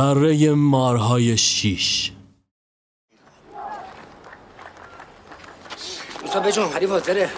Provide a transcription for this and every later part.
دره مارهای شیش. موسا بجون حریف حاضره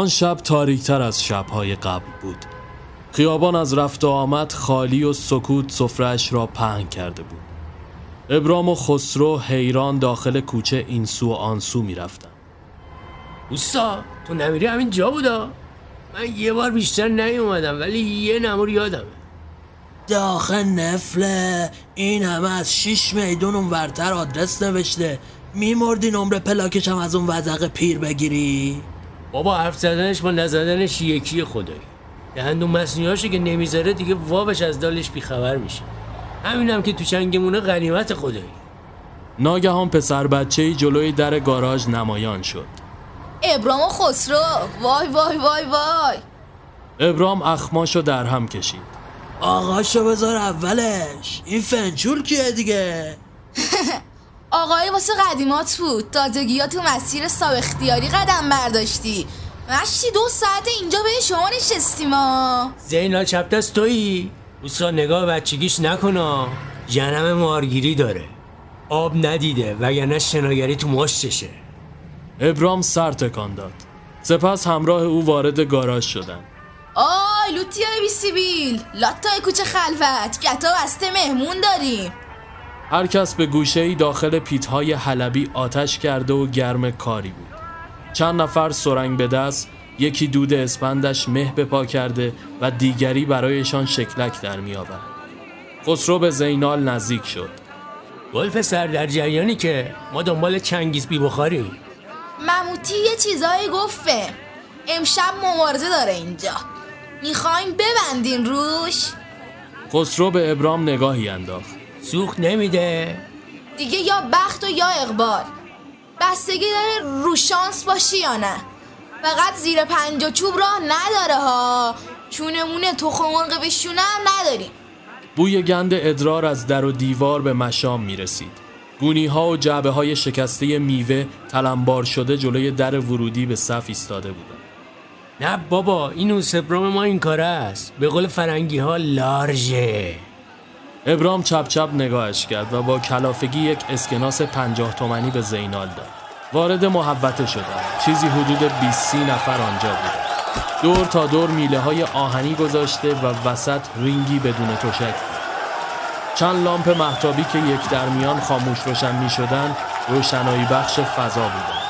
آن شب تاریکتر از شبهای قبل بود. خیابان از رفت و آمد خالی و سکوت سفرش را پهن کرده بود. ابرام و خسرو حیران داخل کوچه این سو و آن سو می رفتن. اوستا تو نمیری همین جا بودا؟ من یه بار بیشتر نیومدم ولی یه نمور یادمه. داخل نفله این همه از شیش میدون اون ورتر آدرس نوشته. میمردی نمره پلاکش هم از اون وزق پیر بگیری؟ بابا حرف زدنش با نزدنش یکی خدایی. دهندون مصنوعاشو که نمی‌ذاره دیگه وابش از دالش بیخبر میشه. همینم که تو چنگمونه غنیمت خدایی. ناگهان پسر بچه جلوی در گاراژ نمایان شد. ابرام و خسرو. وای وای وای وای. ابرام اخماشو در هم کشید. آقاشو بذار اولش. این فنچول کیه دیگه؟ آقای واسه قدیمات بود. ها تو مسیر ساب اختیاری قدم برداشتی. مشتی دو ساعت اینجا به شما نشستیم ها زینال چپ دست تویی؟ اوستا نگاه بچگیش نکنا. جنم مارگیری داره. آب ندیده وگرنه شناگری تو مشتشه ابرام سر تکان داد. سپس همراه او وارد گاراژ شدند آی لوتی های بی سیبیل لاتای کوچه خلوت. گتا بسته مهمون داریم. هر کس به گوشه ای داخل پیتهای حلبی آتش کرده و گرم کاری بود. چند نفر سرنگ به دست یکی دود اسپندش مه به پا کرده و دیگری برایشان شکلک در می آورد. خسرو به زینال نزدیک شد. گل پسر در جریانی که ما دنبال چنگیز بی بخاریم مموتی یه چیزایی گفته. امشب مبارزه داره اینجا. می‌خوایم ببندین روش؟ خسرو به ابرام نگاهی انداخت. سوخت نمیده. دیگه یا بخت و یا اقبال. بستگی داره رو شانس باشی یا نه. فقط زیر پنجا چوب راه نداره ها. چونمونه تخم مرغ بشونه هم نداریم. بوی گند ادرار از در و دیوار به مشام می رسید گونی ها و جعبه های شکسته میوه تلمبار شده جلوی در ورودی به صف ایستاده بودند. نه بابا این اون سپرام ما این کاره است. به قول فرنگی ها لارژه. ابرام چپ چپ نگاهش کرد و با کلافگی یک اسکناس پنجاه تومنی به زینال داد. وارد محوطه شدند چیزی حدود 20 نفر آنجا بود. دور تا دور میله های آهنی گذاشته و وسط رینگی بدون تشک بود. چند لامپ محتابی که یک در میان خاموش روشن می شدن روشنایی بخش فضا بودند.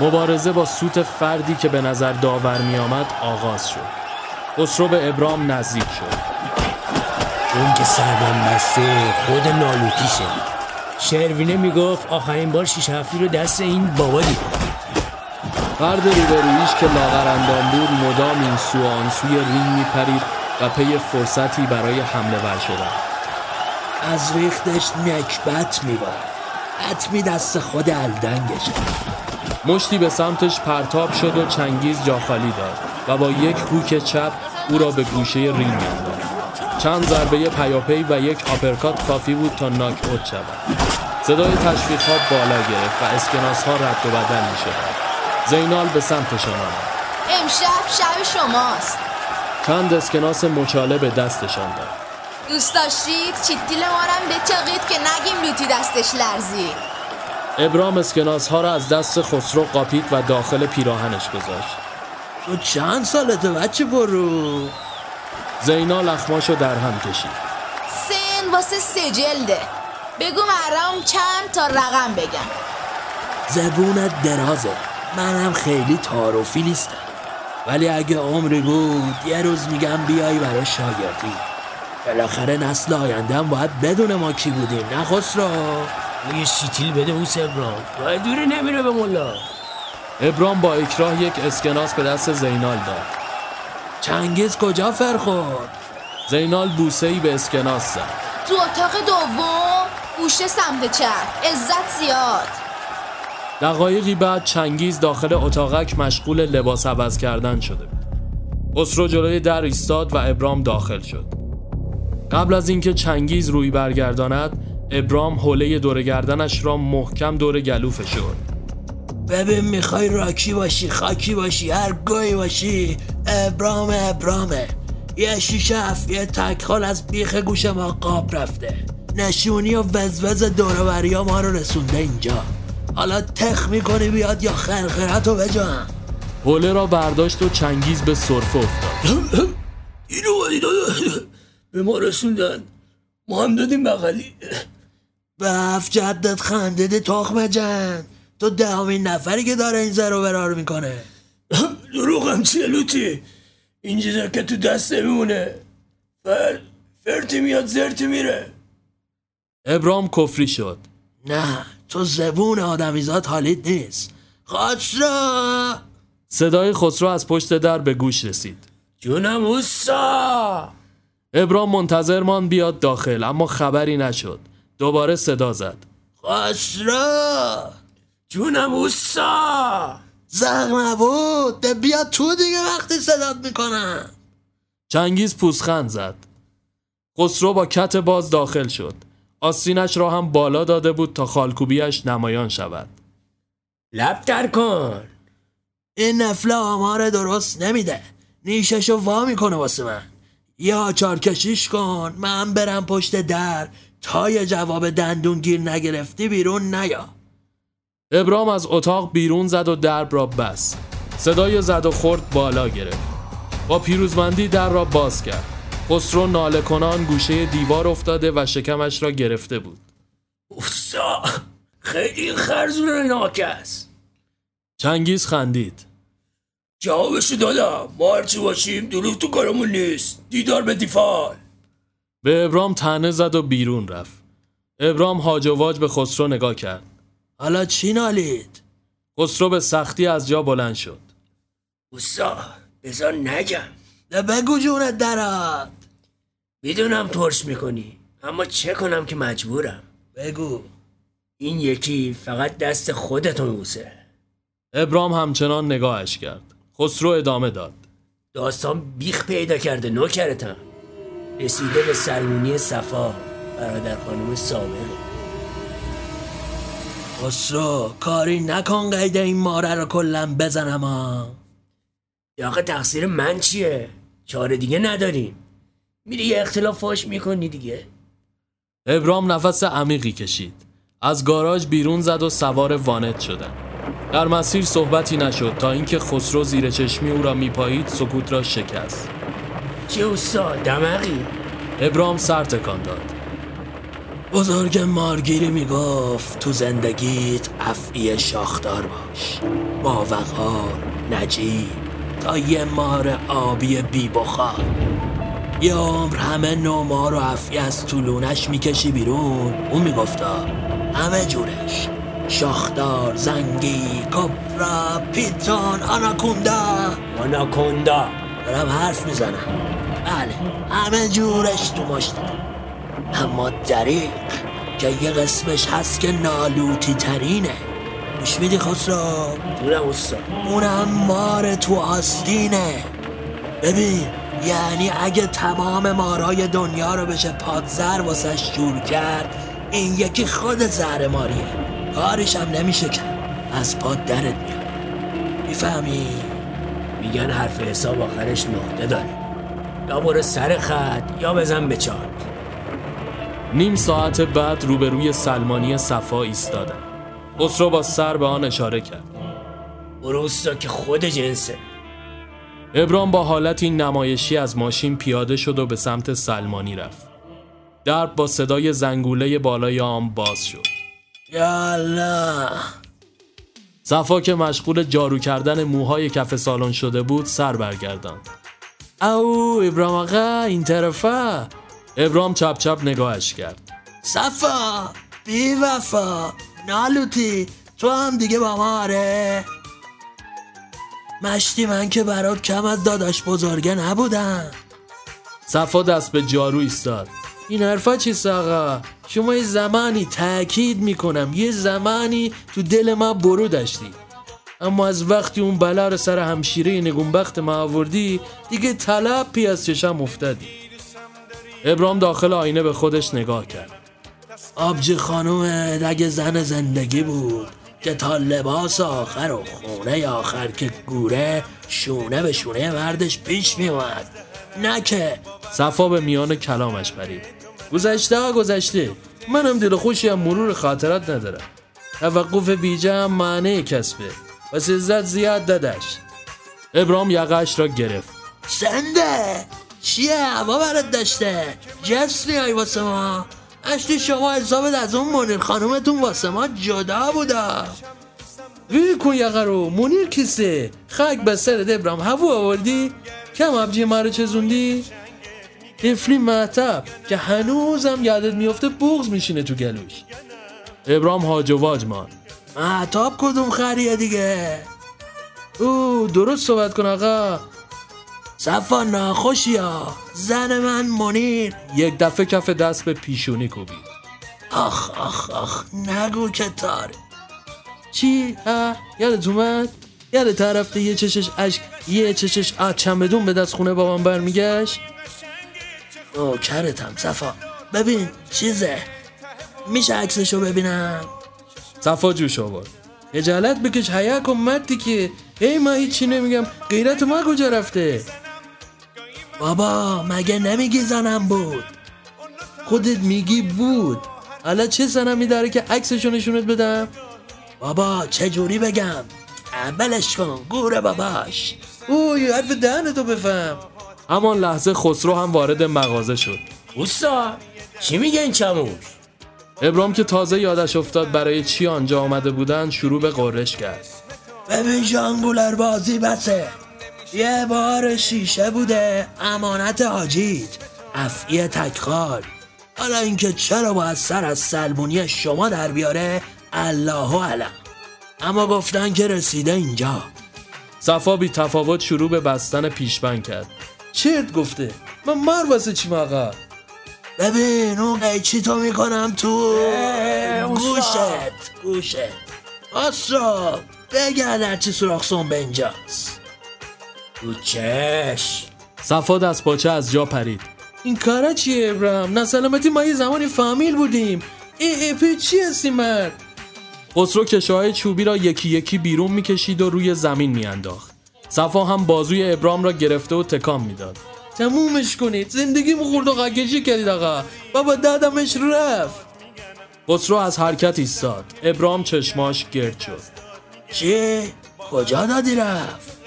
مبارزه با سوت فردی که به نظر داور می آمد آغاز شد. خسرو به ابرام نزدیک شد. اون که سربند بسته خود نالوتیشه. شروینه می‌گفت آخرین بار شیش هفتی رو دست این بابا دیده فرد روبرویش که لاغر اندام بود مدام این سو آن سوی رینگ میپرید و پی فرصتی برای حمله ور شدن از ریختش نکبت میبارد حتمی دست خود الدنگشه مشتی به سمتش پرتاب شد و چنگیز جا خالی داد و با یک هوک چپ او را به گوشه رینگ انداخت چند ضربه پیاپی و یک آپرکات کافی بود تا ناک اوت شود. صدای تشویق ها بالا گرفت و اسکناس ها رد و بدل می شود. زینال به سمتشان آمد. امشب شب شماست. چند اسکناس مچاله به دستشان داد. دوست داشتید؟ چیتیل مارم بچاقید که نگیم لوتی دستش لرزید ابرام اسکناس ها را از دست خسرو قاپید و داخل پیراهنش گذاشت. تو چند سالته بچه برو؟ زینال اخماشو در هم کشید. سن واسه سجلده بگو مرام چند تا رقم بگم. زبونت درازه. منم خیلی تعارفی نیستم. ولی اگه عمری بود یه روز میگم بیای برای شاگردی. بالاخره نسل آینده هم باید بدون ما کی بودیم نه خسرو؟ یه شیتیل بده اوس ابرام راه دوری نمیره به ملا. ابرام با اکراه یک اسکناس به دست زینال داد. چنگیز کجا فرخورد؟ زینال بوسه ای به اسکناس زد. تو اتاق دوم گوشه سمت چپ عزت زیاد. دقایقی بعد چنگیز داخل اتاقک مشغول لباس عوض کردن شده بود. خسرو جلوی در ایستاد و ابرام داخل شد. قبل از اینکه چنگیز روی برگرداند ابرام حوله دور گردنش را محکم دور گلو فشرد ببین می‌خوای راکی باشی خاکی باشی هر گوی باشی. ابرام ابرامه. یه شیشف یه تکخال از بیخ گوش ما قاب رفته. نشونی و وزوز دوروبری ها ما رو رسونده اینجا. حالا تخ می‌کنی بیاد یا خرخرت رو بجام حوله را برداشت و چنگیز به صرفه افتاد. اینو به ما رسوندن. ما هم دادیم بغلی. به هفت جدت خندیدی تخم جن تو دهمین نفری که داره این زر و برار می‌کنه. دروغم چیه لوتی؟ اینجا که تو دست نمیمونه فر فرتی میاد زرتی میره. ابرام کفری شد. نه تو زبون آدمیزاد حالیت نیست. خسرو صدای خسرو از پشت در به گوش رسید. جونم اوسا ابرام منتظر مان بیاد داخل اما خبری نشد. دوباره صدا زد. خسرو جونم اوسا. زغ نبود ده بیا تو دیگه وقتی صدات می‌کنم. چنگیز پوزخند زد. خسرو با کت باز داخل شد. آستینش را هم بالا داده بود تا خالکوبیش نمایان شود. لب در کن. این نفله آمار درست نمیده. نیششو وا می‌کنه واسه من. یا چار کشیش کن. من برم پشت در. تا یه جواب دندون گیر نگرفتی بیرون نیا. ابرام از اتاق بیرون زد و درب را بست. صدای زد و خورد بالا گرفت. با پیروزمندی در را باز کرد. خسرو ناله کنان گوشه دیوار افتاده و شکمش را گرفته بود. اوسا خیلی خرزون ناکس. چنگیز خندید. جوابشو دادم. ما هرچی باشیم دروغ تو کارمون نیست. دیدار به دیفال. به ابرام تنه زد و بیرون رفت. ابرام هاج و واج به خسرو نگاه کرد. حالا چی نالید؟ خسرو به سختی از جا بلند شد. اوسا بذار نگم. ده بگو جونت درات می‌دونم ترش می‌کنی اما چه کنم که مجبورم؟ بگو. این یکی فقط دست خودتون بوسه. ابرام همچنان نگاهش کرد. خسرو ادامه داد. داستان بیخ پیدا کرده نوکرتم. رسیده به سلمونی صفا برادر خانم سابقه. خسرو کاری نکن قید این ماره رو کلا بزنم ها. یا آقا تقصیر من چیه؟ چاره دیگه نداریم. میری یه اختلاف فاش می‌کنی دیگه. ابرام نفس عمیقی کشید. از گاراژ بیرون زد و سوار وانت شدن. در مسیر صحبتی نشد تا اینکه خسرو زیر چشمی او را میپایید سکوت را شکست. چه اوسا دمقی ابرام سر تکان داد. بزرگ مارگیری می‌گفت تو زندگیت افعی شاخدار باش. با وقار نجیب تا یه مار آبی بی بخار. یه عمر همه نومار و افعی از طولونش می‌کشی بیرون. اون میگفتا همه جورش. شاخدار زنگی کبرا پیتون آناکوندا. آناکوندا. دارم حرف می‌زنم. بله همه جورش تو مشتم اما دریق که یه قسمش هست که نالوتی ترینه. گوش میدی خسرو؟ جونم اوسا اونم مار تو آستینه. ببین یعنی اگه تمام مارای دنیا رو بشه پادزر واسش جور کرد این یکی خود زهر ماریه. کارش هم نمیشه کرد. از پاد درت میاد. می‌فهمی؟ میگن حرف حساب آخرش نقطه داره. یا برو سر خط یا بزن به چار نیم ساعت بعد روبروی سلمانی صفا ایستادن خسرو با سر به آن اشاره کرد. اوسا که خود جنسه. ابرام با حالتی نمایشی از ماشین پیاده شد و به سمت سلمانی رفت. درب با صدای زنگوله بالای آن باز شد. یالا صفا که مشغول جارو کردن موهای کف سالن شده بود سر برگرداند. او ابرام آقا این طرفه. ابرام چپ چپ نگاهش کرد. صفا بی وفا. نالوتی تو هم دیگه با ما آره. مشتی من که برات کم از داداش بزرگه نبودم. صفا دست به جارو ایستاد. این حرفا چیست آقا؟ شما یه زمانی تاکید می‌کنم. یه زمانی تو دل ما برو داشتی. اما از وقتی اون بلا رو سر همشیره نگونبخت ما آوردی دیگه طلب پی از چشم افتادی. ابرام داخل آینه به خودش نگاه کرد. آبجی خانوم اگه زن زندگی بود که تا لباس آخر و خونه آخر که گوره شونه به شونه مردش پیش میومد نه که. صفا به میان کلامش پرید. گذشته ها گذشته. منم دل خوشی هم مرور خاطرات ندارم. توقف بیجه هم معنی کسبه. پس عزت زیاد دادش ابرام یقش را گرفت. سنده چیه؟ هوا برات داشته. جس میای واسه ما. اشتی شما حسابت از اون منیر خانومتون واسه ما جدا بودا. ویل کن یقه رو منیر کیسه؟ خاک به سر ابرام هوا آوردی؟ کم ابجی مرا چزوندی؟ طفلی معتب که هنوزم یادت میفته بغز میشینه تو گلوش. ابرام هاج و واج مان محتاب کدوم خریه دیگه؟ او درست صحبت کن آقا. صفا ناخوشی ها. زن من منیر. یک دفعه کف دست به پیشونی کوبید. آخ آخ آخ نگو که تار. چی؟ ها؟ یادت اومد؟ یادت رفته یه چشش اشک یه چشش آ چمدون به دست خونه بابام برمیگشت؟ او کرتم صفا. ببین چیزه. میشه عکسشو ببینم؟ صفا جوش آورد. اجالت بکش حیا کن مدی که. هی من هیچی نمیگم. غیرت ما کجا رفته؟ بابا مگه نمیگی زنم بود؟ خودت میگی بود. حالا چه زنمی داره که عکسشو نشونت بدم؟ بابا چه جوری بگم؟ اولش کن گوره باباش. اوی حرف دهنتو بفهم. همان لحظه خسرو هم وارد مغازه شد. اوستا چی میگه این چموش؟ ابرام که تازه یادش افتاد برای چی آنجا آمده بودن شروع به قررش کرد. ببین جانگولر بازی بسه. یه بار شیشه بوده امانت حاجیت. افعی تکخال. حالا اینکه چرا باید سر از سلمونی شما در بیاره الله علم اما گفتن که رسیده اینجا. صفا بی تفاوت شروع به بستن پیشبند کرد. چرت گفته؟ من مر واسه چی آقا ببین اون قیچی تو می‌کنم تو گوشت گوشت. آسا بگرد هرچی سراخ به اینجاست. تو چش صفا دست پاچه از جا پرید. این کارا چیه ابرام نسلامتی ما یه زمانی فامیل بودیم. ای ای پی چی هستی مرد؟ خسرو کشاهای چوبی را یکی یکی بیرون می‌کشید و روی زمین میانداخت. صفا هم بازوی ابرام را گرفته و تکان می‌داد. تمومش کنید. زندگی خورد و قگجی کردید آقا. بابا دادمش رفت. خسرو از حرکت ایستاد. ابرام چشماش گرد شد. چی؟ کجا دادی رفت؟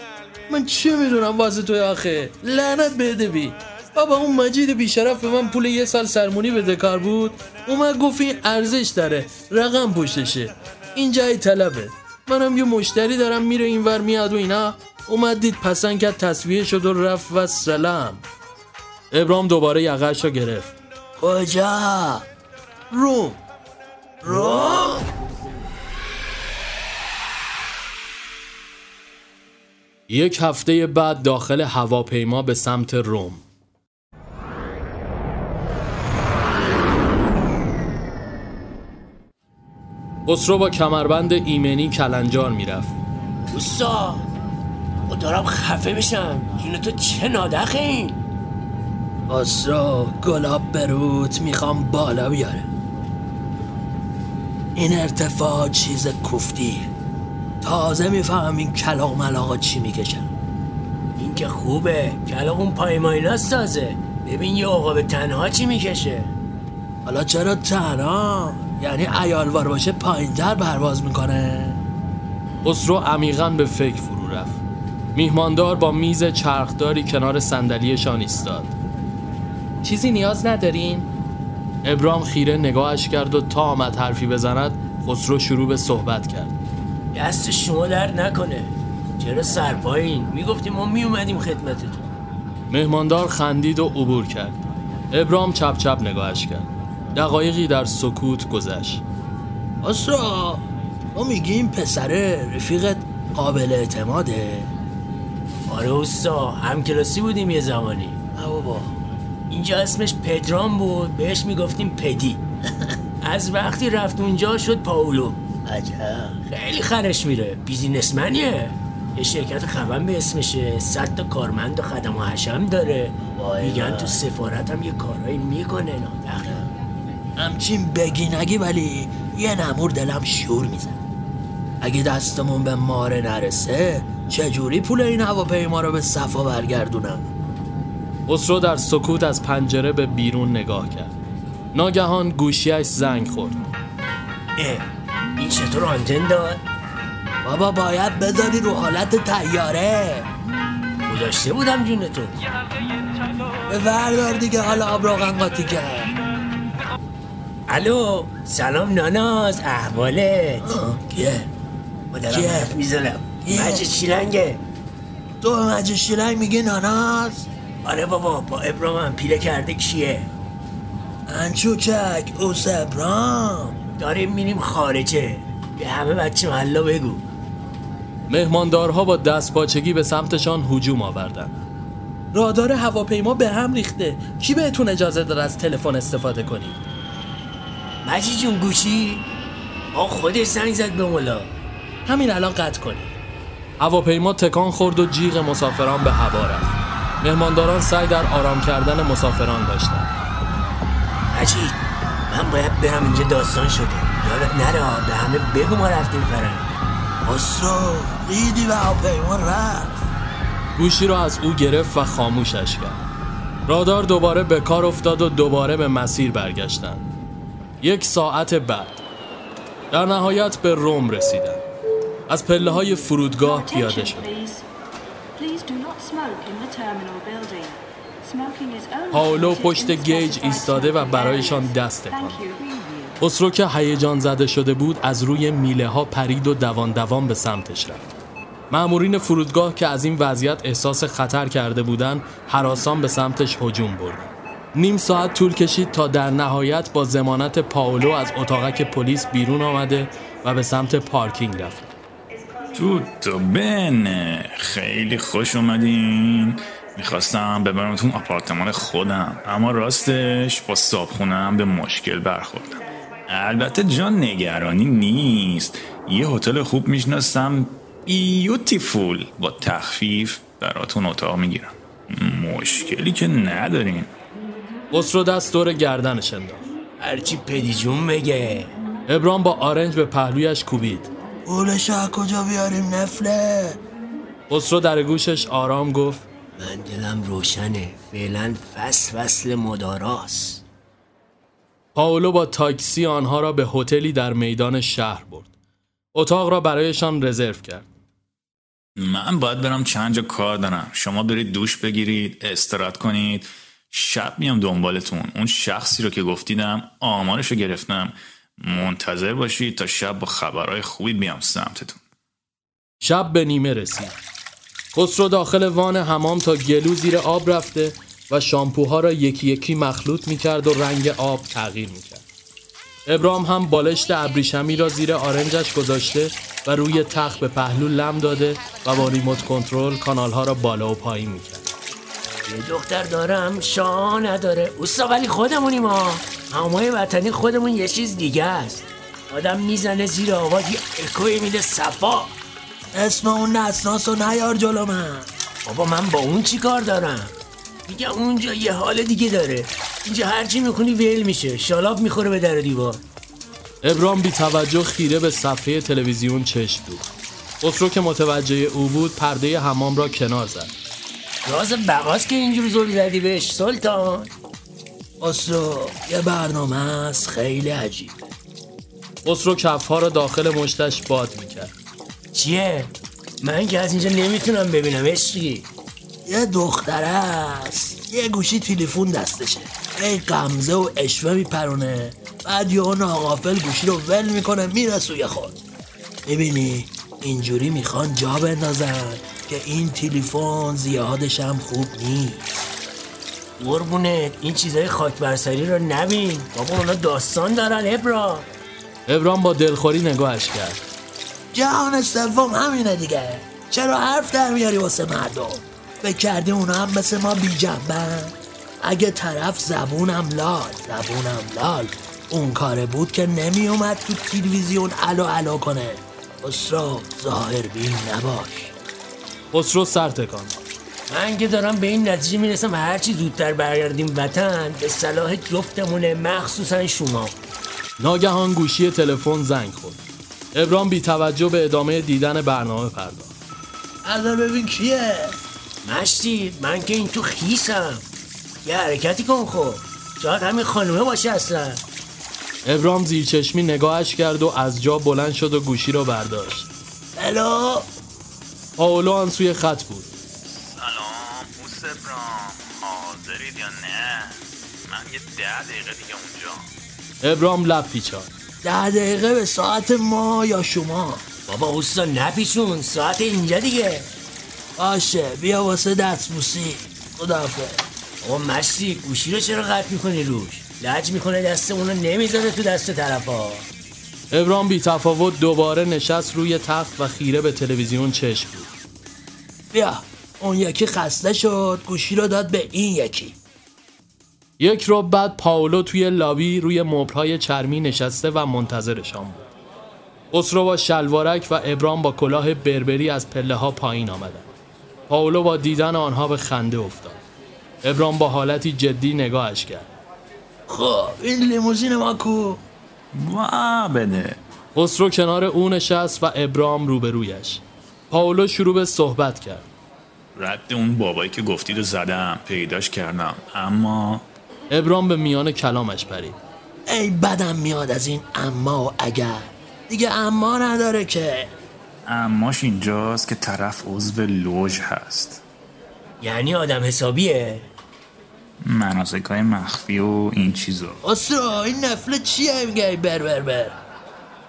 من چه می‌دونم واسه توی آخه؟ لعنت به ادبی. بابا اون مجید بیشرف به من پول یه سال سرمونی بده کار بود؟ اومد گفت این ارزش داره رقم پشتشه. این جای طلبه. منم یه مشتری دارم میره اینور میاد و اینا. اومد دید پسند کرد تصویه شد و رفت و سلام. ابرام دوباره یقش را گرفت. کجا؟ روم. روم؟ یک هفته بعد داخل هواپیما به سمت روم. خسرو با کمربند ایمنی کلنجار می‌رفت. اوستا و دارم خفه میشم. جون تو چه نادخه این خسرو گلاب بروت می‌خوام بالا بیارم این ارتفاع چیز کفتی تازه میفهم این کلاق ملاقا چی می‌کشن این که خوبه. کلاق اون پای مایناست تازه ببین یه آقا به تنها چی می‌کشه. حالا چرا تنها؟ یعنی ایالوار باشه پایینتر پرواز می‌کنه. خسرو عمیقا به فکر فرو رفت. میهماندار با میز چرخداری کنار صندلیشان ایستاد. چیزی نیاز ندارین؟ ابرام خیره نگاهش کرد و تا آمد حرفی بزند خسرو شروع به صحبت کرد. دست شما درد نکنه. چرا سرپایین؟ می‌گفتی ما میومدیم خدمتتون. مهماندار خندید و عبور کرد. ابرام چپ چپ نگاهش کرد. دقایقی در سکوت گذشت. اسرا ما میگیم پسره رفیقت قابل اعتماده. آره اوستا هم کلاسی بودیم یه زمانی. نه بابا. اینجا اسمش پدرام بود بهش می‌گفتیم پدی. از وقتی رفت اونجا شد پاولو. عجب. خیلی خرش میره. بیزینسمنیه. یه شرکت خبن به اسمشه. صد تا کارمند و خدم و حشم داره. میگن. تو سفارت هم یه کارایی می‌کنه. نادخ همچین بگی نگی ولی یه نمور دلم شور میزن. اگه دستمون به ماره نرسه چجوری پول این هواپیما رو به صفا برگردونم؟ خسرو در سکوت از پنجره به بیرون نگاه کرد. ناگهان گوشیش زنگ خورد. اه، این چطور آنتن داد؟ بابا باید بذاری رو حالت تیاره گذاشته بودم جونتون به وردار دیگه حالا آب روغن قاطی کرد. الو سلام ناناز احوالت. کیه؟ با دارم کیه؟ حرف می‌زنم؟ مجه چیلنگه تو به مجه شیرنگ میگی ناناز؟ آره بابا با ابرامم پیله کرده کیه؟ انچوچک اوس ابرام. داریم میریم خارجه. به همه بچه محلا بگو. مهماندارها با دست پاچگی به سمتشان هجوم آوردند رادار هواپیما به هم ریخته. کی بهتون اجازه داره از تلفن استفاده کنید؟ مجی جون گوشی؟ آ خودش زنگ زد به مولا همین الان قطع کنید. هواپیما تکان خورد و جیغ مسافران به هوا رفت. مهمانداران سعی در آرام کردن مسافران داشتند. من باید برم اینجا داستان شده. یادت نره به همه بگو ما رفتیم فرنگ خسرو ریدی به هواپیما رفت. گوشی را از او گرفت و خاموشش کرد. رادار دوباره به کار افتاد و دوباره به مسیر برگشتند یک ساعت بعد. در نهایت به روم رسیدند از پله های فرودگاه پیاده شد. پاولو پشت گیج ایستاده و برایشان دست تکان داد. خسرو که هیجان زده شده بود از روی میله ها پرید و دوان دوان به سمتش رفت. مأمورین فرودگاه که از این وضعیت احساس خطر کرده بودند هراسان به سمتش هجوم بردند نیم ساعت طول کشید تا در نهایت با زمانت پاولو از اتاقک پلیس بیرون آمده و به سمت پارکینگ رفت. توتو بنه. خیلی خوش اومدین. می‌خواستم ببرمتون آپارتمان خودم اما راستش با صابخونم به مشکل برخوردم. البته جان نگرانی نیست. یه هتل خوب می‌شناسم. بیوتیفول با تخفیف براتون اتاق می‌گیرم. مشکلی که ندارین. خسرو دست دور گردنش انداخت هرچی پدی جون بگه. ابرام با آرنج به پهلویش کوبید. پولش از کجا بیاریم نفله؟ خسرو در گوشش آرام گفت. من دلم روشنه. فعلا فصل فصل مداراست. پاولو با تاکسی آنها را به هتلی در میدان شهر برد. اتاق را برایشان رزرو کرد. من باید برم چند جا کار دارم. شما برید دوش بگیرید استراحت کنید. شب میام دنبالتون. اون شخصی رو که گفتیدم آمارش رو گرفتم. منتظر باشید تا شب با خبرهای خوبی بیام سمتتون. شب به نیمه رسید. خسرو داخل وان حمام تا گلو زیر آب رفته و شامپوها را یکی یکی مخلوط می کرد و رنگ آب تغییر می کرد. ابرام هم بالشت ابریشمی را زیر آرنجش گذاشته و روی تخت به پهلو لم داده و با ریموت کنترل کانالها را بالا و پایین می کرد. یه دختر دارم شاه نداره اوستا ولی خودمونیم ها همای وطنی خودمون یه چیز دیگه است آدم می‌زنه زیر آواز یه اکوی میده صفا اسم اون نسناس رو نیار جلو من. بابا من با اون چی کار دارم؟ میگه اونجا یه حال دیگه داره. اینجا هرچی می‌خونی ویل میشه. شالاب می‌خوره به در و دیوار. ابرام بی توجه خیره به صفحه تلویزیون چشم دوخت. خسرو که متوجه او بود پرده حمام را کنار زد. راز بقاس که اینجور زل زدی بهش سلطان. خسرو یه برنامه است خیلی عجیب خسرو کفها را داخل مشتش باد می‌کرد. چیه؟ من که از اینجا نمی‌تونم ببینم عشقی. یه دختره است. یه گوشی تلفن دستشه. ای قمزه و اشوه میپرونه. بعد یه ناغافل گوشی رو ول می‌کنه میره سوی خود. می‌بینی؟ اینجوری می‌خوان جا بندازن که این تلفن زیادش هم خوب نیست. قربونت این چیزای خاک برسری رو نبین. بابا اونا داستان دارن ابرا. ابرام با دلخوری نگاهش کرد. جهان سوم همینه دیگه. چرا حرف در میاری واسه مردم؟ فکر کردی اونا هم مثل ما بی جنبن اگه طرف زبونم لال زبونم لال. اون کاره بود که نمی اومد تو تلویزیون الو الو کنه. خسرو ظاهر بین نباش. خسرو سر تکان من که دارم به این نتیجه می‌رسم هرچی زودتر برگردیم وطن به صلاح جفتمونه مخصوصا شما. ناگهان گوشی تلفن زنگ خورد. ابرام بی توجه به ادامه دیدن برنامه پرداخت. الان ببین کیه؟ مشتی من که این تو خیسم. یه حرکتی کن خب. شاید همین خانومه باشه اصلا. ابرام زیرچشمی نگاهش کرد و از جا بلند شد و گوشی رو برداشت. الو؟ پاولو آن سوی خط بود. سلام بوس ابرام. حاضرید یا نه؟ من یه ده دقیقه دیگه اونجا. ابرام لب پیچان ده دقیقه به ساعت ما یا شما. بابا اوستا نپیچون ساعت اینجا دیگه. باشه بیا واسه دستبوسی خدافه بابا مشتی گوشی رو چرا قطع می‌کنی روش؟ لج می‌کنه دست اونو نمی‌ذاره تو دست طرفا. ابرام بی تفاوت دوباره نشست روی تخت و خیره به تلویزیون چشم بود. بیا اون یکی خسته شد گوشی رو داد به این یکی. یک رو بعد پاولو توی لابی روی مبلهای چرمی نشسته و منتظرشان بود. خسرو با شلوارک و ابرام با کلاه بربری از پله ها پایین آمدند. پاولو با دیدن آنها به خنده افتاد. ابرام با حالتی جدی نگاهش کرد. خب این لیموزین ما کو؟ وا بده. خسرو کنار او نشست و ابرام روبرویش. پاولو شروع به صحبت کرد. رد اون بابایی که گفتید و زدم پیداش کردم. اما ابرام به میان کلامش پرید. ای بدم میاد از این اما و اگر. دیگه اما نداره که. اماش اینجاست که طرف عضو لوژ هست. یعنی آدم حسابیه. مناسک های مخفی و این چیزا. اسرا این نفله چیه؟ میگه بر بر بر.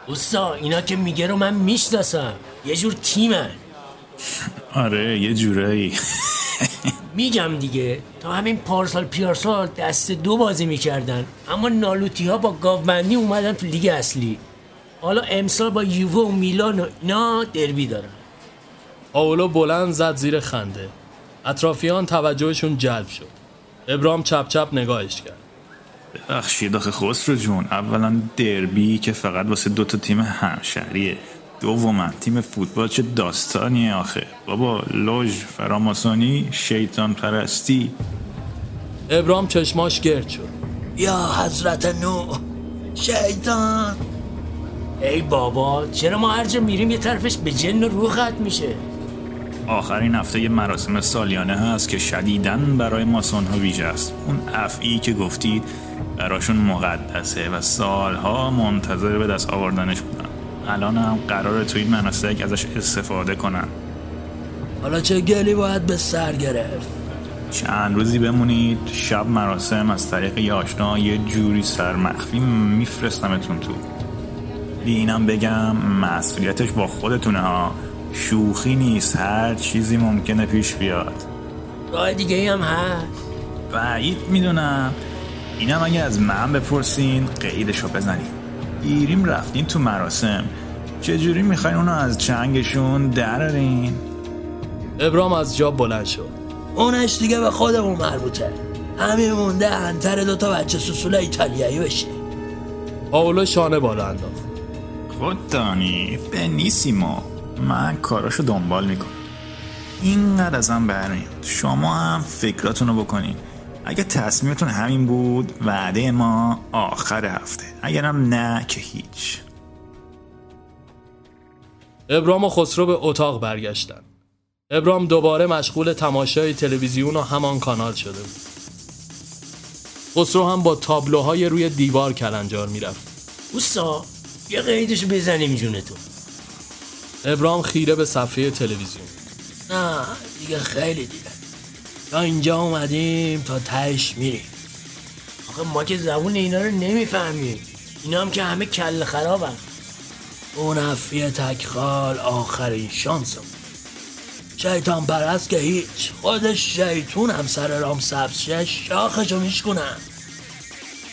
اوستا اینا که میگه رو من می‌شناسم. یه جور تیمن. آره یه جورایی. میگم دیگه. تا همین پارسال پیارسال دست دو بازی می‌کردن. اما نالوتی ها با گاوبندی اومدن تو لیگ اصلی. حالا امسال با یووه و میلان و اینا دربی دارن. پاولو بلند زد زیر خنده. اطرافیان توجهشون جلب شد. ابرام چپ چپ نگاهش کرد. ببخشید آخه خسرو جون اولا دربی که فقط واسه دوتا تیم همشهریه. دوما تیم فوتبال چه داستانیه آخه؟ بابا لوژ فراماسونی شیطان پرستی. ابرام چشماش گرد شد. یا حضرت نو شیطان. ای بابا چرا ما هر جا میریم یه طرفش به جن و روح ختم میشه؟ آخرین هفته یه مراسم سالیانه هست که شدیدن برای ماسون ها ویژه است. اون افعی که گفتید براشون مقدسه و سالها منتظر به دست آوردنش بودن الان هم قراره تو این مناسک ازش استفاده کنن. حالا چه گلی باید به سر گرفت؟ چند روزی بمونید شب مراسم از طریق یه آشنا یه جوری سر مخفی میفرستمتون تو. بی اینم بگم مسئولیتش با خودتونه ها. شوخی نیست هر چیزی ممکنه پیش بیاد. راه دیگه هم هست؟ بعید می‌دونم. اینم اگه از من بپرسین قیدشو بزنین. گیریم رفتین تو مراسم. چجوری می‌خواین اونو از چنگشون درارین؟ ابرام از جا بلند شد اونش دیگه به خودمون مربوطه. همین مونده انتر دوتا بچه سوسول ایتالیایی بشی پاولو شانه بالا انداخت. خوددانی بنیسیمو من کاراشو دنبال می‌کنم. اینقدر ازم برمیاد. شما هم فکراتونو بکنین. اگه تصمیمتون همین بود وعده ما آخر هفته. اگرم نه که هیچ. ابرام و خسرو به اتاق برگشتند ابرام دوباره مشغول تماشای تلویزیون و همان کانال شده بود. خسرو هم با تابلوهای روی دیوار کلنجار می‌رفت. اوستا یه قیدشو بزنیم جونتون. ابرام خیره به صفحه تلویزیون. نه دیگه خیلی دیگه. تا اینجا اومدیم تا تهش میریم. آخه ما که زبون اینا رو نمی‌فهمیم. اینا هم که همه کل خرابن. اون افیه تکخال آخرین شانسم شیطان پرست که هیچ. خودش شیطون هم سر رام سبز شه شاخشو میشکنم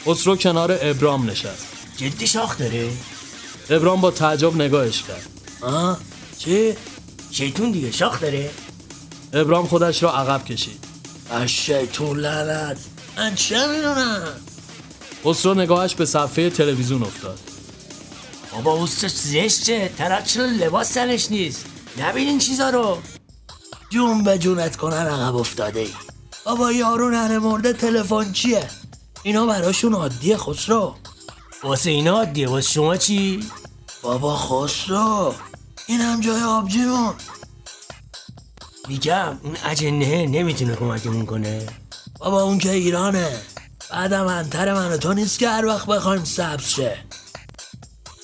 خسرو کنار ابرام نشست. جدی شاخ داره؟ ابرام با تعجب نگاهش کرد. آه چی؟ شیطون دیگه شاخ داره؟ ابرام خودش را عقب کشید. شیطون لعنت. من چه می‌دونم؟ خسرو نگاهش به صفحه تلویزیون افتاد. بابا اوستش زشته. طرف چرا لباس تنش نیست؟ نبین این چیزا رو. جون به جونت کنن عقب افتاده ای. بابا یارو نره مرده تلفن چیه؟ اینا براشون عادیه خسرو. واسه اینا عادیه. واسه شما چی؟ بابا خسرو. این هم جای آبجیمون. میگم اون اجنه نمی‌تونه کمکمون کنه. بابا اون که ایرانه. بعدم انتر من و تو نیست که هر وقت بخوایم سبز شه.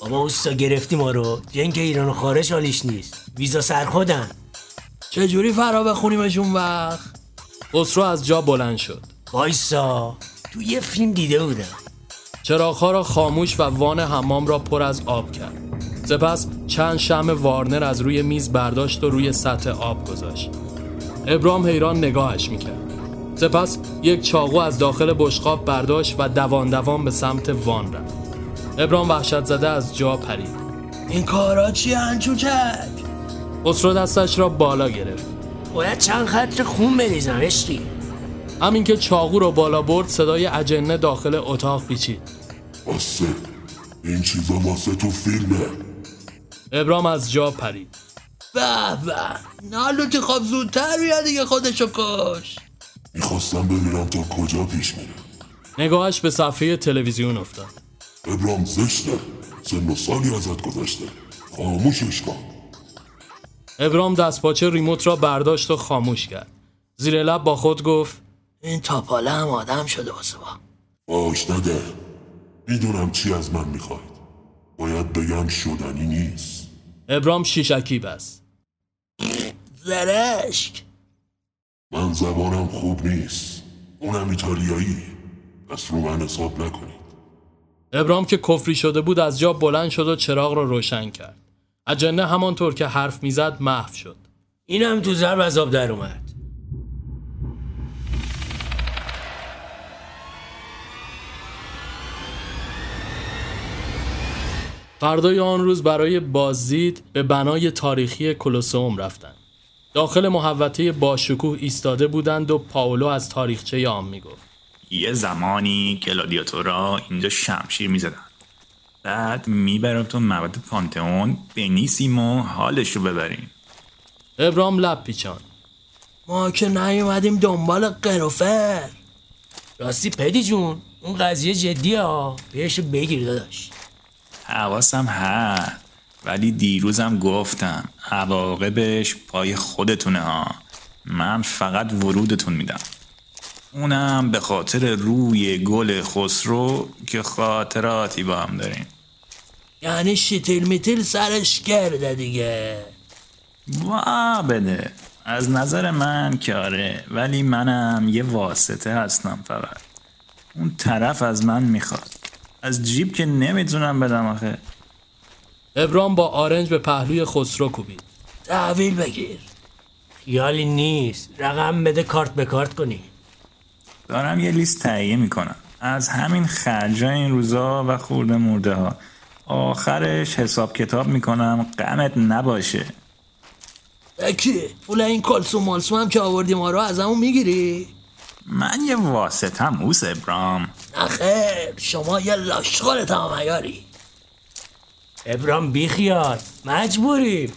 بابا اوستا گرفتی ما رو. جنگ ایران و خارج حالیش نیست. ویزا سر خودن. چجوری فرا بخونیمش اون وقت؟ خسرو از جا بلند شد. وایسا. تو یه فیلم دیده بودم. چراغها را خاموش و وان حمام را پر از آب کرد. سپس چند شم وارنر از روی میز برداشت و روی سطح آب گذاشت. ابرام حیران نگاهش می‌کرد. سپس یک چاقو از داخل بشقاب برداشت و دوان دوان به سمت وان رفت. ابرام وحشت زده از جا پرید. این کارا چیه انچوچک خسرو دستش را بالا گرفت. باید چند خط خون بریزم عشقی. همین که چاقو رو بالا برد صدای اجنه داخل اتاق پیچید. این چیزا واسه تو فیلمه. ابرام از جا پرید. به به. نالوتی خب زودتر بیا دیگه خودشو کش. می‌خواستم ببینم تا کجا پیش میره نگاهش به صفحه تلویزیون افتاد. ابرام زشته. سن و سالی ازت گذشته. خاموشش کن. ابرام دستپاچه ریموت را برداشت و خاموش کرد. زیر لب با خود گفت این تاپاله هم آدم شده واسه با باش نده می‌دونم چی از من می‌خواید باید بگم شدنی نیست. ابرام شیشکی بست زرشک. من زبانم خوب نیست. اونم ایتالیایی. پس رو من حساب نکنید. ابرام که کفری شده بود از جا بلند شد و چراغ را روشن کرد. اجنه همانطور که حرف می‌زد محو شد. اینم تو ضرب از آب در اومد. فردای آن روز برای بازدید به بنای تاریخی کلوسوم رفتند. داخل محوطه باشکوه ایستاده بودند و پاولو از تاریخچه آن می‌گفت. یه زمانی گلادیاتورا اینجا شمشیر می‌زدن بعد می‌برم تو مواد پانتئون بنیسیم و حالش رو ببریم ابرام لب پیچان. ما که نیومدیم دنبال قروفر راستی پدی جون اون قضیه جدیه ها بهش بگیر داداش حواسم هست. ولی دیروزم گفتم عواقبش پای خودتونه ها. من فقط ورودتون میدم. اونم به خاطر روی گل خسرو که خاطراتی با هم داریم. یعنی شیتیل میتیل سرش کرده دیگه. وا بده. از نظر من که آره ولی منم یه واسطه هستم فقط. اون طرف از من می‌خواد. از جیب که نمی‌تونم بدم آخه. ابرام با آرنج به پهلوی خسرو کوبید. تحویل بگیر. خیالی نیست. رقم بده کارت به کارت کنی. دارم یه لیست تهیه می‌کنم. از همین خرجای این روزا و خورده مرده ها آخرش حساب کتاب می‌کنم. غمت نباشه. کی پول این کلسوم مالسوم هم که آوردی ما رو از همون می‌گیری؟ من یه واسطم اوس ابرام. نخیر شما یه لاشخور تمامیاری ابرام بیخیال مجبوریم.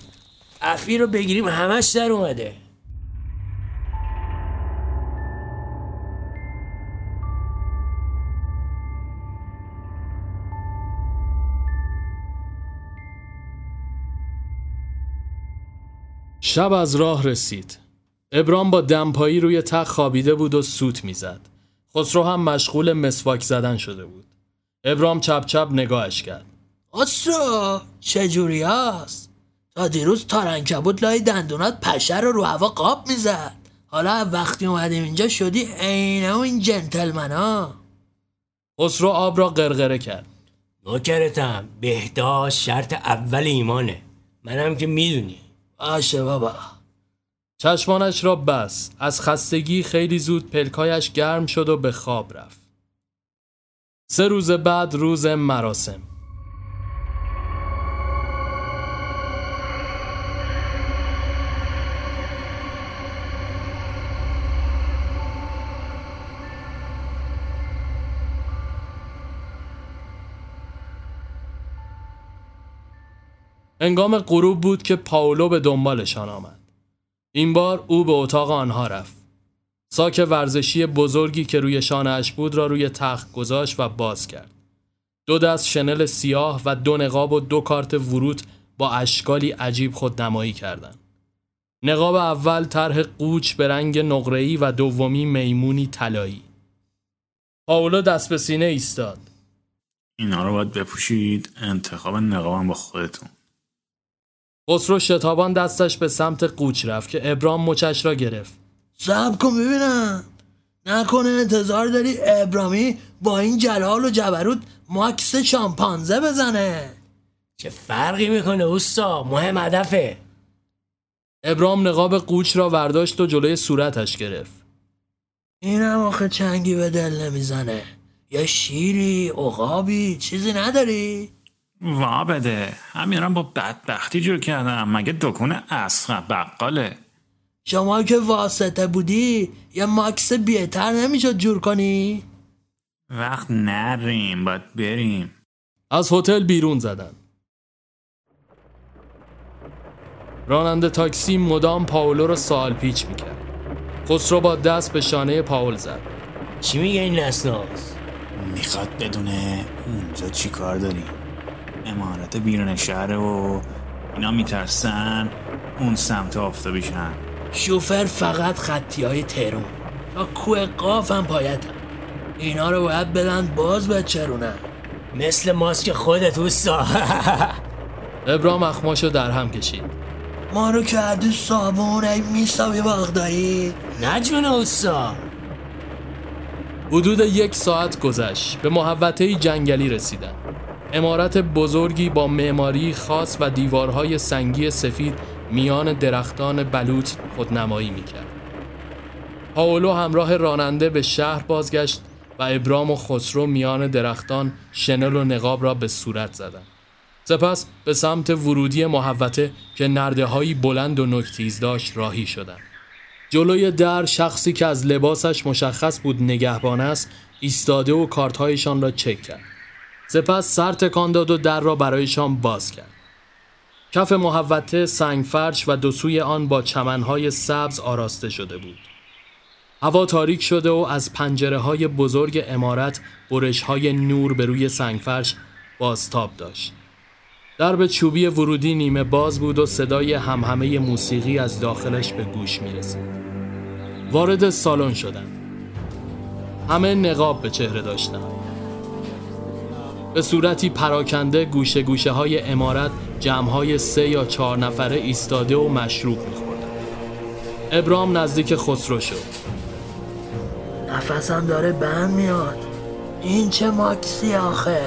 افی رو بگیریم همش در اومده. شب از راه رسید. ابرام با دمپایی روی تخت خوابیده بود و سوت می‌زد. خسرو هم مشغول مسواک زدن شده بود. ابرام چپ چپ نگاهش کرد. خسرو چجوری هست تا دیروز تارنکبوت لای دندونات پشه رو رو هوا قاب می‌زد حالا وقتی اومدیم اینجا شدی عین اون جنتلمن ها خسرو آب را قرقره کرد. نوکرتم بهداشت شرط اول ایمانه منم که می‌دونی باشه بابا چشمانش را بس از خستگی خیلی زود پلکایش گرم شد و به خواب رفت. سه روز بعد روز مراسم. انگام غروب بود که پاولو به دنبالشان آمد. این بار او به اتاق آنها رفت. ساک ورزشی بزرگی که روی شانهاش بود را روی تخت گذاشت و باز کرد. دو دست شنل سیاه و دو نقاب و دو کارت ورود با اشکالی عجیب خود نمایی کردند. نقاب اول طرح قوچ به رنگ نقره‌ای و دومی میمونی طلایی. پاولو دست به سینه ایستاد. اینا رو باید بپوشید انتخاب نقابم با خودتون خسرو شتابان دستش به سمت قوچ رفت که ابرام مچش را گرفت. سب کن ببینم. نکنه انتظار داری ابرامی با این جلال و جبروت ماکس شامپانزه بزنه. چه فرقی می‌کنه اوستا؟ مهم هدفه. ابرام نقاب قوچ را ورداشت و جلوی صورتش گرفت. اینم آخه چنگی به دل نمی‌زنه. یا شیری عقابی چیزی نداری؟ وا بده. همیرم با بدبختی جور کردم. مگه دکون اصغر بقاله؟ شما که واسطه بودی یه ماکس بیهتر نمی‌شد جور کنی؟ وقت نریم باید بریم. از هتل بیرون زدن. راننده تاکسی مدام پاولو رو سوال پیچ می‌کرد. خسرو با دست به شانه پاول زد. چی میگه این نسناس می‌خواد بدونه اونجا چی کار داریم. امارت بیرون شهره و اینا میترسن اون سمت آفتابیشن شوفر فقط خطی های تهرون تا کوه قاف هم پایتن اینا رو باید بدن باز بچرونن. مثل ماسک خودت اوستا. ابرام اخماشو در هم کشید. ما رو کردی صابون ای میساوی باغداری. نجمن اوستا. حدود یک ساعت گذشت. به محوطه جنگلی رسیدن. امارت بزرگی با معماری خاص و دیوارهای سنگی سفید میان درختان بلوط خودنمایی می‌کرد. پاولو همراه راننده به شهر بازگشت و ابرام و خسرو میان درختان شنل و نقاب را به صورت زدند. سپس به سمت ورودی محوطه که نرده هایی بلند و نکتیز داشت راهی شدند. جلوی در شخصی که از لباسش مشخص بود نگهبان است ایستاده و کارتهایشان را چک کرد. سپس سر تکان داد و در را برایشان باز کرد. کف محوطه سنگ فرش و دو سوی آن با چمنهای سبز آراسته شده بود. هوا تاریک شده و از پنجره های بزرگ امارت برش های نور به روی سنگ فرش بازتاب داشت. درب چوبی ورودی نیمه باز بود و صدای همهمه موسیقی از داخلش به گوش می رسید. وارد سالن شدند. همه نقاب به چهره داشتند. به صورتی پراکنده گوشه گوشه های امارت جمع های سه یا چهار نفره ایستاده و مشروب میخوردن. ابرام نزدیک خسرو شد. نفسم داره بند میاد. این چه ماکسی آخه؟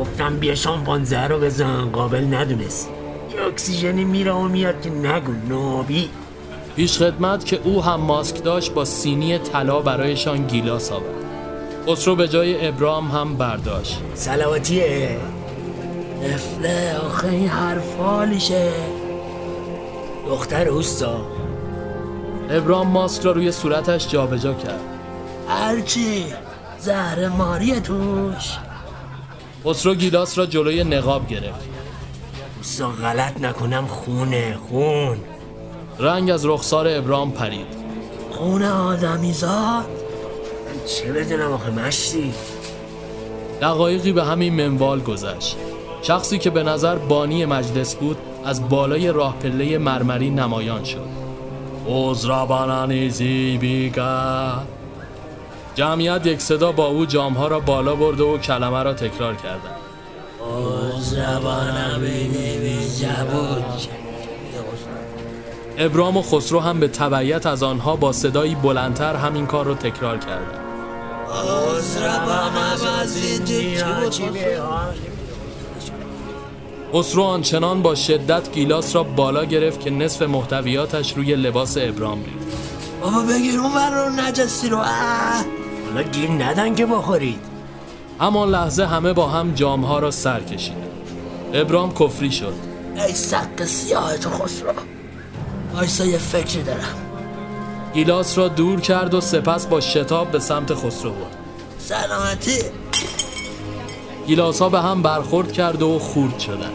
گفتم بیا شامپانزه رو بزن قابل ندونست. یه اکسیژنی میره و میاد که نگو نابی. پیش خدمت که او هم ماسک داشت با سینی طلا برایشان گیلاس آورد. خسرو به جای ابرام هم برداشت. سلواتیه نفله آخه این حرفالیشه دختر اوستا. ابرام ماسک را روی صورتش جابجا کرد. هرچی زهر ماری توش. خسرو گیلاس را جلوی نقاب گرفت. اوستا غلط نکنم خونه خون. رنگ از رخسار ابرام پرید. خون آدمیزاد. چه بدونم آخه مشتی؟ دقایقی به همین منوال گذشت. شخصی که به نظر بانی مجلس بود از بالای راه پله مرمری نمایان شد. اوزرابانانی بیگا جمعیت یک صدا با او جامها را بالا برده و کلمه را تکرار کردند. ابرام و خسرو هم به تبعیت از آنها با صدایی بلندتر همین کار را تکرار کردند. خسرو آنچنان با شدت گیلاس را بالا گرفت که نصف محتویاتش روی لباس ابرام ریخت. بابا بگیر اون رو نجسی رو. حالا گیر ندن که بخورید. همان لحظه همه با هم جامها را سر کشیدند. ابرام کفری شد. ای سق سیاه تو خسرو. آیسا یه فکری دارم. گیلاس را دور کرد و سپس با شتاب به سمت خسرو برد. سلامتی. گیلاس ها به هم برخورد کرد و خورد شدند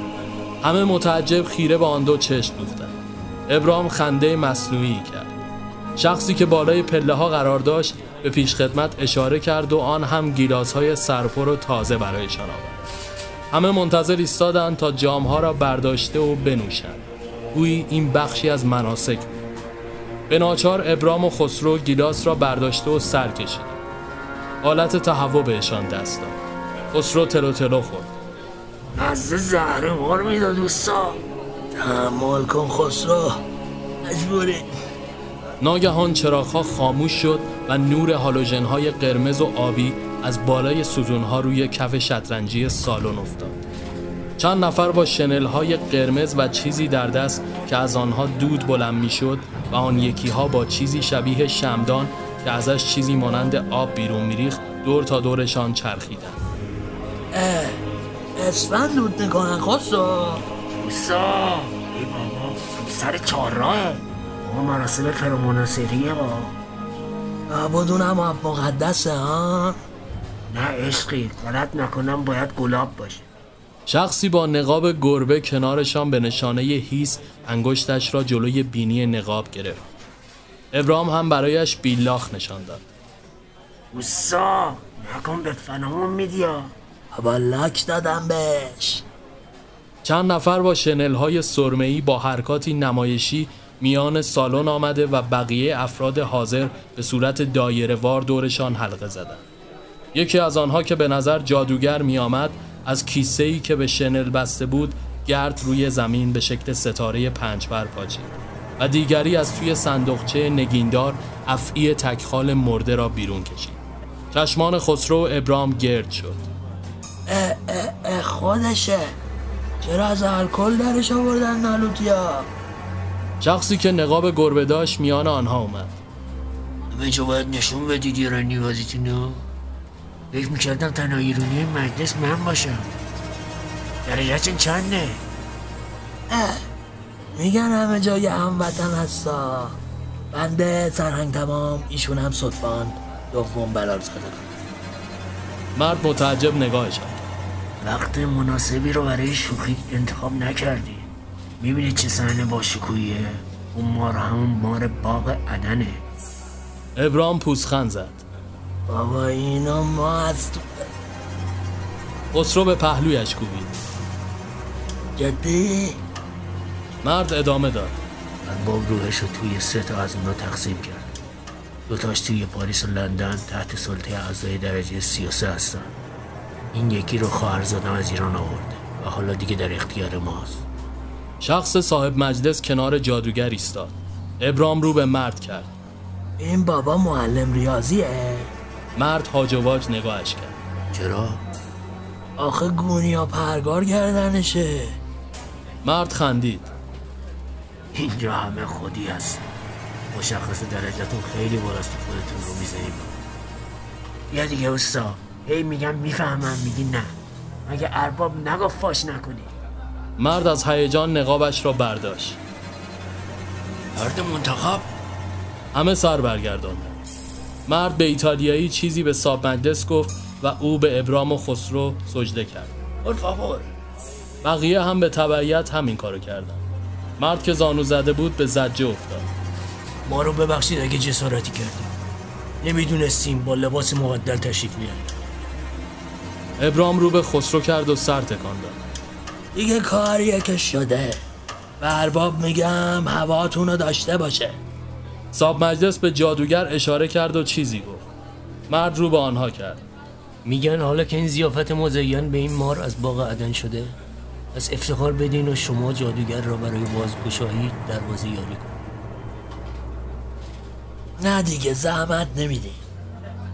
همه متعجب خیره به آن دو چشم دوختند ابرام خنده مصنوعی کرد. شخصی که بالای پله ها قرار داشت به پیشخدمت اشاره کرد و آن هم گیلاس های سرپر و تازه برایشان آورد. همه منتظر ایستادند تا جام ها را برداشته و بنوشند. گویی این بخشی از مناسک بود. به ناچار ابرام و خسرو گیلاس را برداشته و سر کشید. حالت تهوع بهشان دست داد. خسرو تلو تلو خورد. مزه زهره مار می‌داد دوستا. تحمل کن خسرو. مجبوری. ناگهان چراغها خاموش شد و نور هالوژن های قرمز و آبی از بالای ستون ها روی کف شطرنجی سالن افتاد. چند نفر با شنل های قرمز و چیزی در دست که از آنها دود بلند می شد و آن یکی ها با چیزی شبیه شمدان که ازش چیزی مانند آب بیرون میریخت دور تا دورشان چرخیدند. اسفند دود می‌کنن خسرو دوستا ای بابا سر چهار راهه ما مراسم فرامناسریه با بدونم آب مقدسه ها نه عشقی. غلط نکنم باید گلاب باشه. شخصی با نقاب گربه کنارشان به نشانه هیس انگشتش را جلوی بینی نقاب گرفت. ابراهام هم برایش بیلاخ نشان داد. دوستا نکن به فنامون میدیا بابا لاک دادم بهش چند نفر با شنل های سرمه‌ای با حرکاتی نمایشی میان سالن آمده و بقیه افراد حاضر به صورت دایره وار دورشان حلقه زدند. یکی از آنها که به نظر جادوگر می آمد از کیسه ای که به شنل بسته بود گرد روی زمین به شکل ستاره پنج بر پاچید و دیگری از توی صندوقچه نگیندار افعی تکخال مرده را بیرون کشید. چشمان خسرو و ابرام گرد شد. اه اه اه خودشه چرا از الکل درش آوردن نالوتیا شخصی که نقاب گربه داشت میان آنها اومد. همه جا باید نشون بدید ایرانی بازیتونو فکر می‌کردم تنها ایرانی مجلس من باشم. درجهتون چنده؟ میگن همه جای هموطن هستا. بنده سرهنگ تمام ایشون هم صدفان. دوم بلال زاده مرد متعجب نگاهش کرد. وقت مناسبی رو برای شوخی انتخاب نکردی. می‌بینی چه صحنه با شکویه اون مار همون مار باغ عدنه. ابرام پوزخند زد. بابا اینا ما از تو خسرو به پهلویش کوبید. جدی مرد ادامه داد. ارباب روحش رو توی سه تا از اونا تقسیم کرد دوتاش توی پاریس و لندن تحت سلطه اعضای درجه 33 هستن این یکی رو خواهرزادم از ایران آورده و حالا دیگه در اختیار ماست شخص صاحب مجلس کنار جادوگر ایستاد. ابرام رو به مرد کرد. این بابا معلم ریاضیه مرد هاج و واج نگاهش کرد. چرا؟ آخه گونی ها پرگار گردنشه مرد خندید. اینجا همه خودی هست مشخص درجتون خیلی بالاست که خودتون رو می‌زنیم یا دیگه استا هی میگم می‌فهمم میگی نه مگه ارباب نگفت فاش نکنی مرد از هیجان نقابش را برداشت. مرد منتخب همه سر برگرداند. مرد به ایتالیایی چیزی به صاحب مجلس گفت و او به ابرام و خسرو سجده کرد. فاور بقیه هم به تبعیت همین کارو کردند. مرد که زانو زده بود به زجه افتاد. ما رو ببخشید اگه جسارتی کردیم نمی‌دونستیم با لباس معدل تشریف بیاریم ابرام رو به خسرو کرد و سر تکان داد. دیگه کاریه که شده به ارباب میگم هواتون رو داشته باشه صاحب مجلس به جادوگر اشاره کرد و چیزی گفت. مرد رو به آنها کرد. میگن حالا که این زیافت مزین به این مار از باغ عدن شده از افتخار بدین و شما جادوگر را برای بازگشایی دروازه یاری کن. نه دیگه زحمت نمیدین.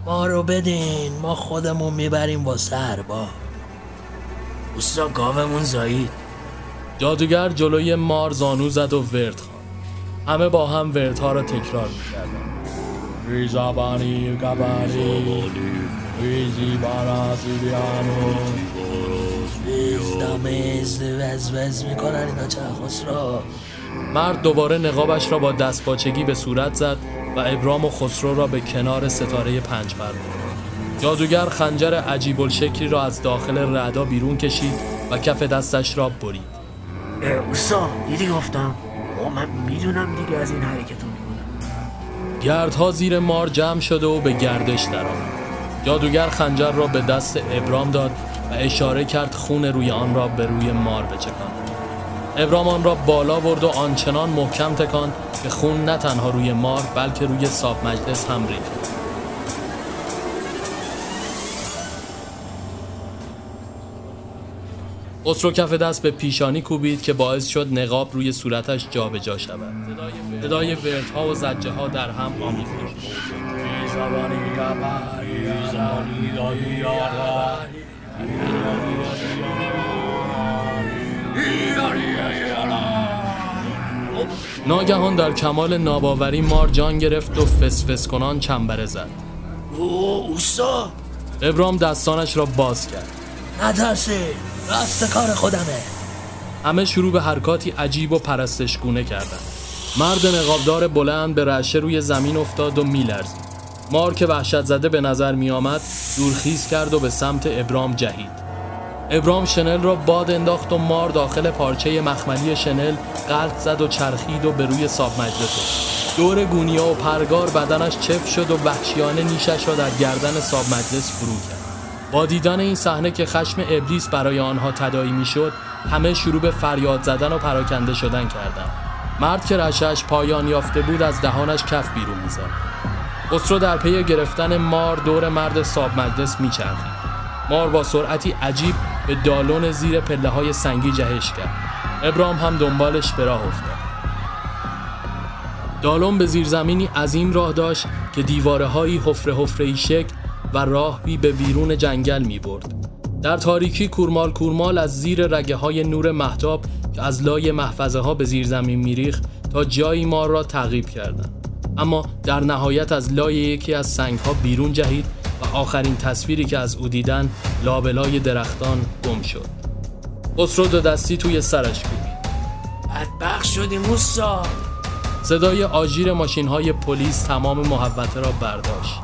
ما رو بدین ما خودمون می‌بریم واسه ارباب اوستا گاومون زایید. جادوگر جلوی مار زانو زد و ورد همه با هم وردها را تکرار می‌کردن. ریزابانی گبانی ریزی بارازیلیانو دمیز وز وز می‌کنن اینا چه خسرو مرد دوباره نقابش را با دستپاچگی به صورت زد و ابرام و خسرو را به کنار ستاره پنج بر برد. جادوگر خنجر عجیب الشکلی را از داخل رعدا بیرون کشید و کف دستش را برید. اوسا دیدی گفتم؟ او من می‌دونم دیگه از این حرکت می‌کنم. گردها زیر مار جمع شده و به گردش درآمد. جادوگر خنجر را به دست ابرام داد و اشاره کرد خون روی آن را به روی مار بچکاند. ابرام آن را بالا برد و آنچنان محکم تکاند که خون نه تنها روی مار بلکه روی صاحب مجلس هم ریخت. خسرو کف دست به پیشانی کوبید که باعث شد نقاب روی صورتش جابجا شود. صدای وردها و زجه ها در هم آمیخته ناگهان در کمال ناباوری مار جان گرفت و فسفس کنان چنبره زد. او اوسا ابرام دستانش را باز کرد. نترسی راست کار خودمه. همه شروع به حرکاتی عجیب و پرستشگونه کردند مرد نقابدار بلند به رشه روی زمین افتاد و میلرزید. مار که وحشت زده به نظر می آمد دورخیز کرد و به سمت ابرام جهید. ابرام شنل را باد انداخت و مار داخل پارچه مخملی شنل قلط زد و چرخید و به روی ساب مجلس. دور گونیا و پرگار بدنش چف شد و وحشیانه نیشش را در گردن ساب مجلس فرو کرد. با دیدن این صحنه که خشم ابلیس برای آنها تدایی می‌شد همه شروع به فریاد زدن و پراکنده شدن کردند. مرد که رشش پایان یافته بود از دهانش کف بیرون می‌زد. خسرو در پی گرفتن مار دور مرد ساب مجلس میچرخید. مار با سرعتی عجیب به دالون زیر پله های سنگی جهش کرد. ابرام هم دنبالش به راه افتاد. دالون به زیرزمینی عظیم راه داشت که دیواره هایی حفره حفره شکل و راهی به بیرون جنگل می برد. در تاریکی کورمال کورمال از زیر رگه های نور محتاب که از لای محفظه ها به زیر زمین میریخت تا جایی مار را تعقیب کردند. اما در نهایت از لای یکی از سنگ ها بیرون جهید و آخرین تصویری که از او دیدن لابلای درختان گم شد. خسرو دو دستی توی سرش کوبید. بدبخت شدیم موسا صدای آژیر ماشین های پلیس تمام محوطه را برداشت.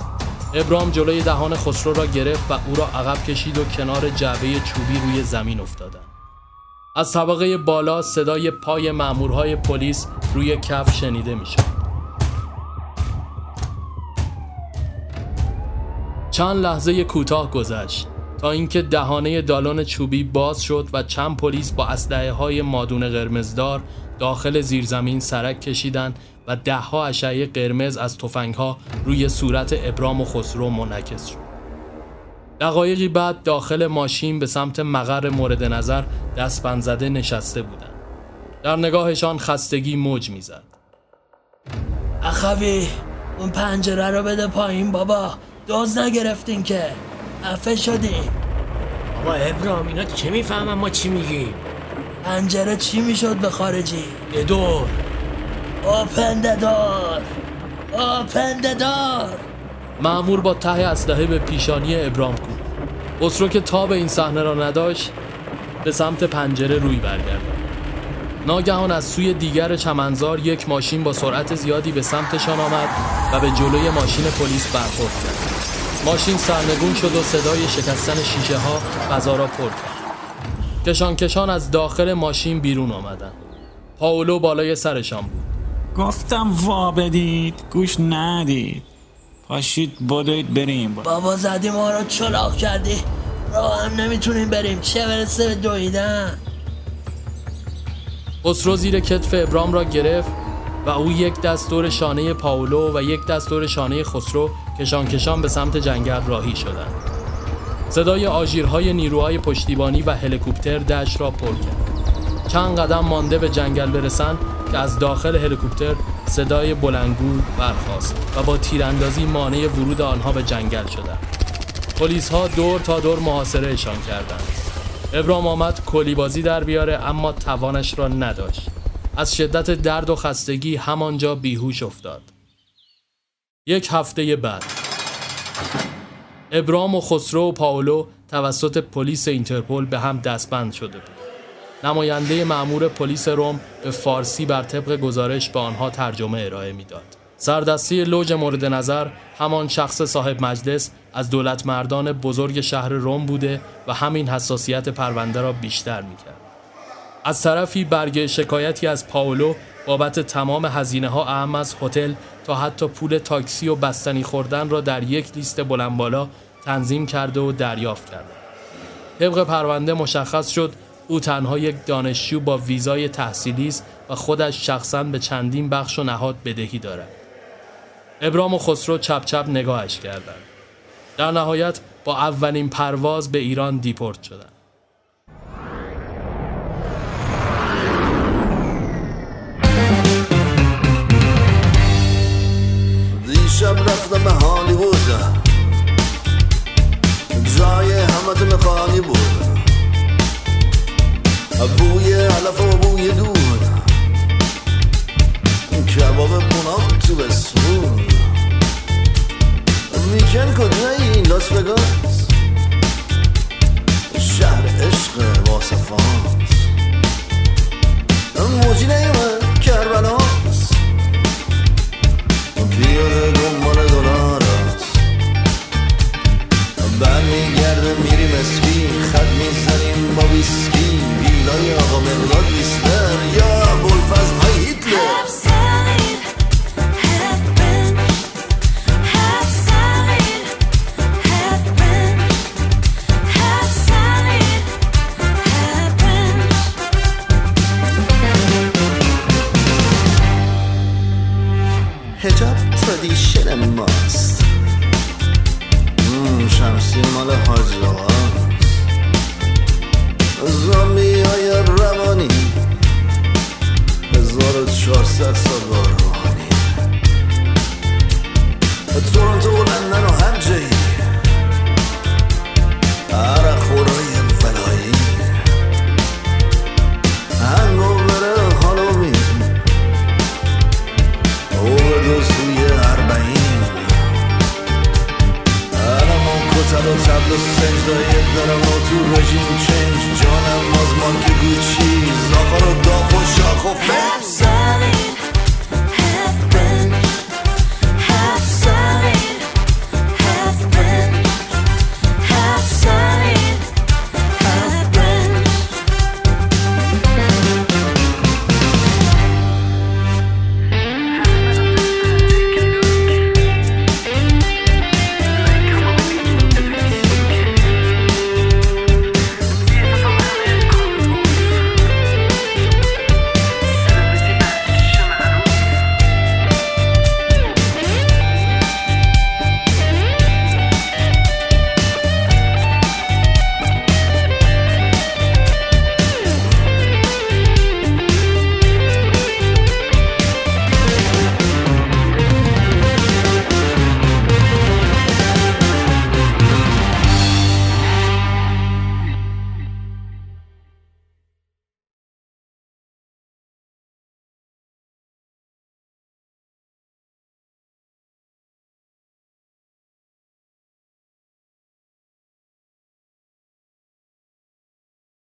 ابرام جلوی دهان خسرو را گرفت و او را عقب کشید و کنار جعبه چوبی روی زمین افتادند. از طبقه بالا صدای پای مامورهای پلیس روی کف شنیده می‌شد. چند لحظه کوتاه گذشت تا اینکه دهانه دالان چوبی باز شد و چند پلیس با اسلحه های مادون قرمزدار داخل زیرزمین سرک کشیدند و دهها اشعه قرمز از تفنگها روی صورت ابرام و خسرو منعکس شد. دقایقی بعد داخل ماشین به سمت مقر مورد نظر دستبند زده نشسته بودند. در نگاهشان خستگی موج می‌زد. اخوی اون پنجره رو بده پایین بابا. دوز نگرفتین که. عفه شدیم بابا ابرام اینا چه می‌فهمن؟ ما چی میگیم؟ پنجره چی می‌شد به خارجی؟ دور. آپنده دار. آپنده دار. معمور با ته اسلحه به پیشانی ابرام کوب خسرو که تاب این صحنه را نداشت به سمت پنجره روی برگردد. ناگهان از سوی دیگر چمنزار یک ماشین با سرعت زیادی به سمتشان آمد و به جلوی ماشین پلیس برخورد کرد. ماشین سرنگون شد و صدای شکستن شیشه ها فضا را پر کرد. کشان کشان از داخل ماشین بیرون آمدند. پاولو بالای سرشان بود. گفتم وا بدید گوش ندید. پاشید بدوید بریم. بابا زدی ما رو چلاق کردی. راه هم نمی‌تونیم بریم. چه برسه به دویدن؟ خسرو زیر کتف ابرام را گرفت و او یک دست دور شانه پاولو و یک دست دور شانه خسرو کشان کشان به سمت جنگل راهی شدند. صدای آژیرهای نیروهای پشتیبانی و هلیکوپتر دشت را پر کرد. چند قدم مانده به جنگل برسند که از داخل هلیکوپتر صدای بلنگو برخاست و با تیراندازی مانع ورود آنها به جنگل شدند. پلیس ها دور تا دور محاصرهشان کردند. ابرام آمد کلی بازی در بیاره اما توانش را نداشت از شدت درد و خستگی همانجا بیهوش افتاد یک هفته بعد ابرام و خسرو و پاولو توسط پلیس اینترپل به هم دستبند شده بود نماینده معمور پلیس روم به فارسی بر طبق گزارش به آنها ترجمه ارائه می‌داد. سردستی لوج مورد نظر همان شخص صاحب مجلس از دولت مردان بزرگ شهر روم بوده و همین حساسیت پرونده را بیشتر می‌کرد. از طرفی برگه شکایتی از پاولو بابت تمام هزینه ها اهم از هتل تا حتی پول تاکسی و بستنی خوردن را در یک لیست بلند بالا تنظیم کرده و دریافت کرده. طبق پرونده مشخص شد او تنها یک دانشجو با ویزای تحصیلی است و خودش شخصا به چندین بخش و نهاد بدهی دارد. ابرام و خسرو چپ چپ نگاهش کردند. در نهایت با اولین پرواز به ایران دیپورت شدند. دیشب رفتم به هالیوود جای همه خالی بود بوی علف و بوی دود. کباب بونام تو بسمون میکن کجایی لاس وگاس؟ شهر عشق واسفانس موجی نیومد کربلاس پیاده دنبال دلار است بعد میگرده میریم اسکی خط می‌زنیم با ویسکی. ویلای آقا مقداد ویسلر یا بولفز های هیتلر.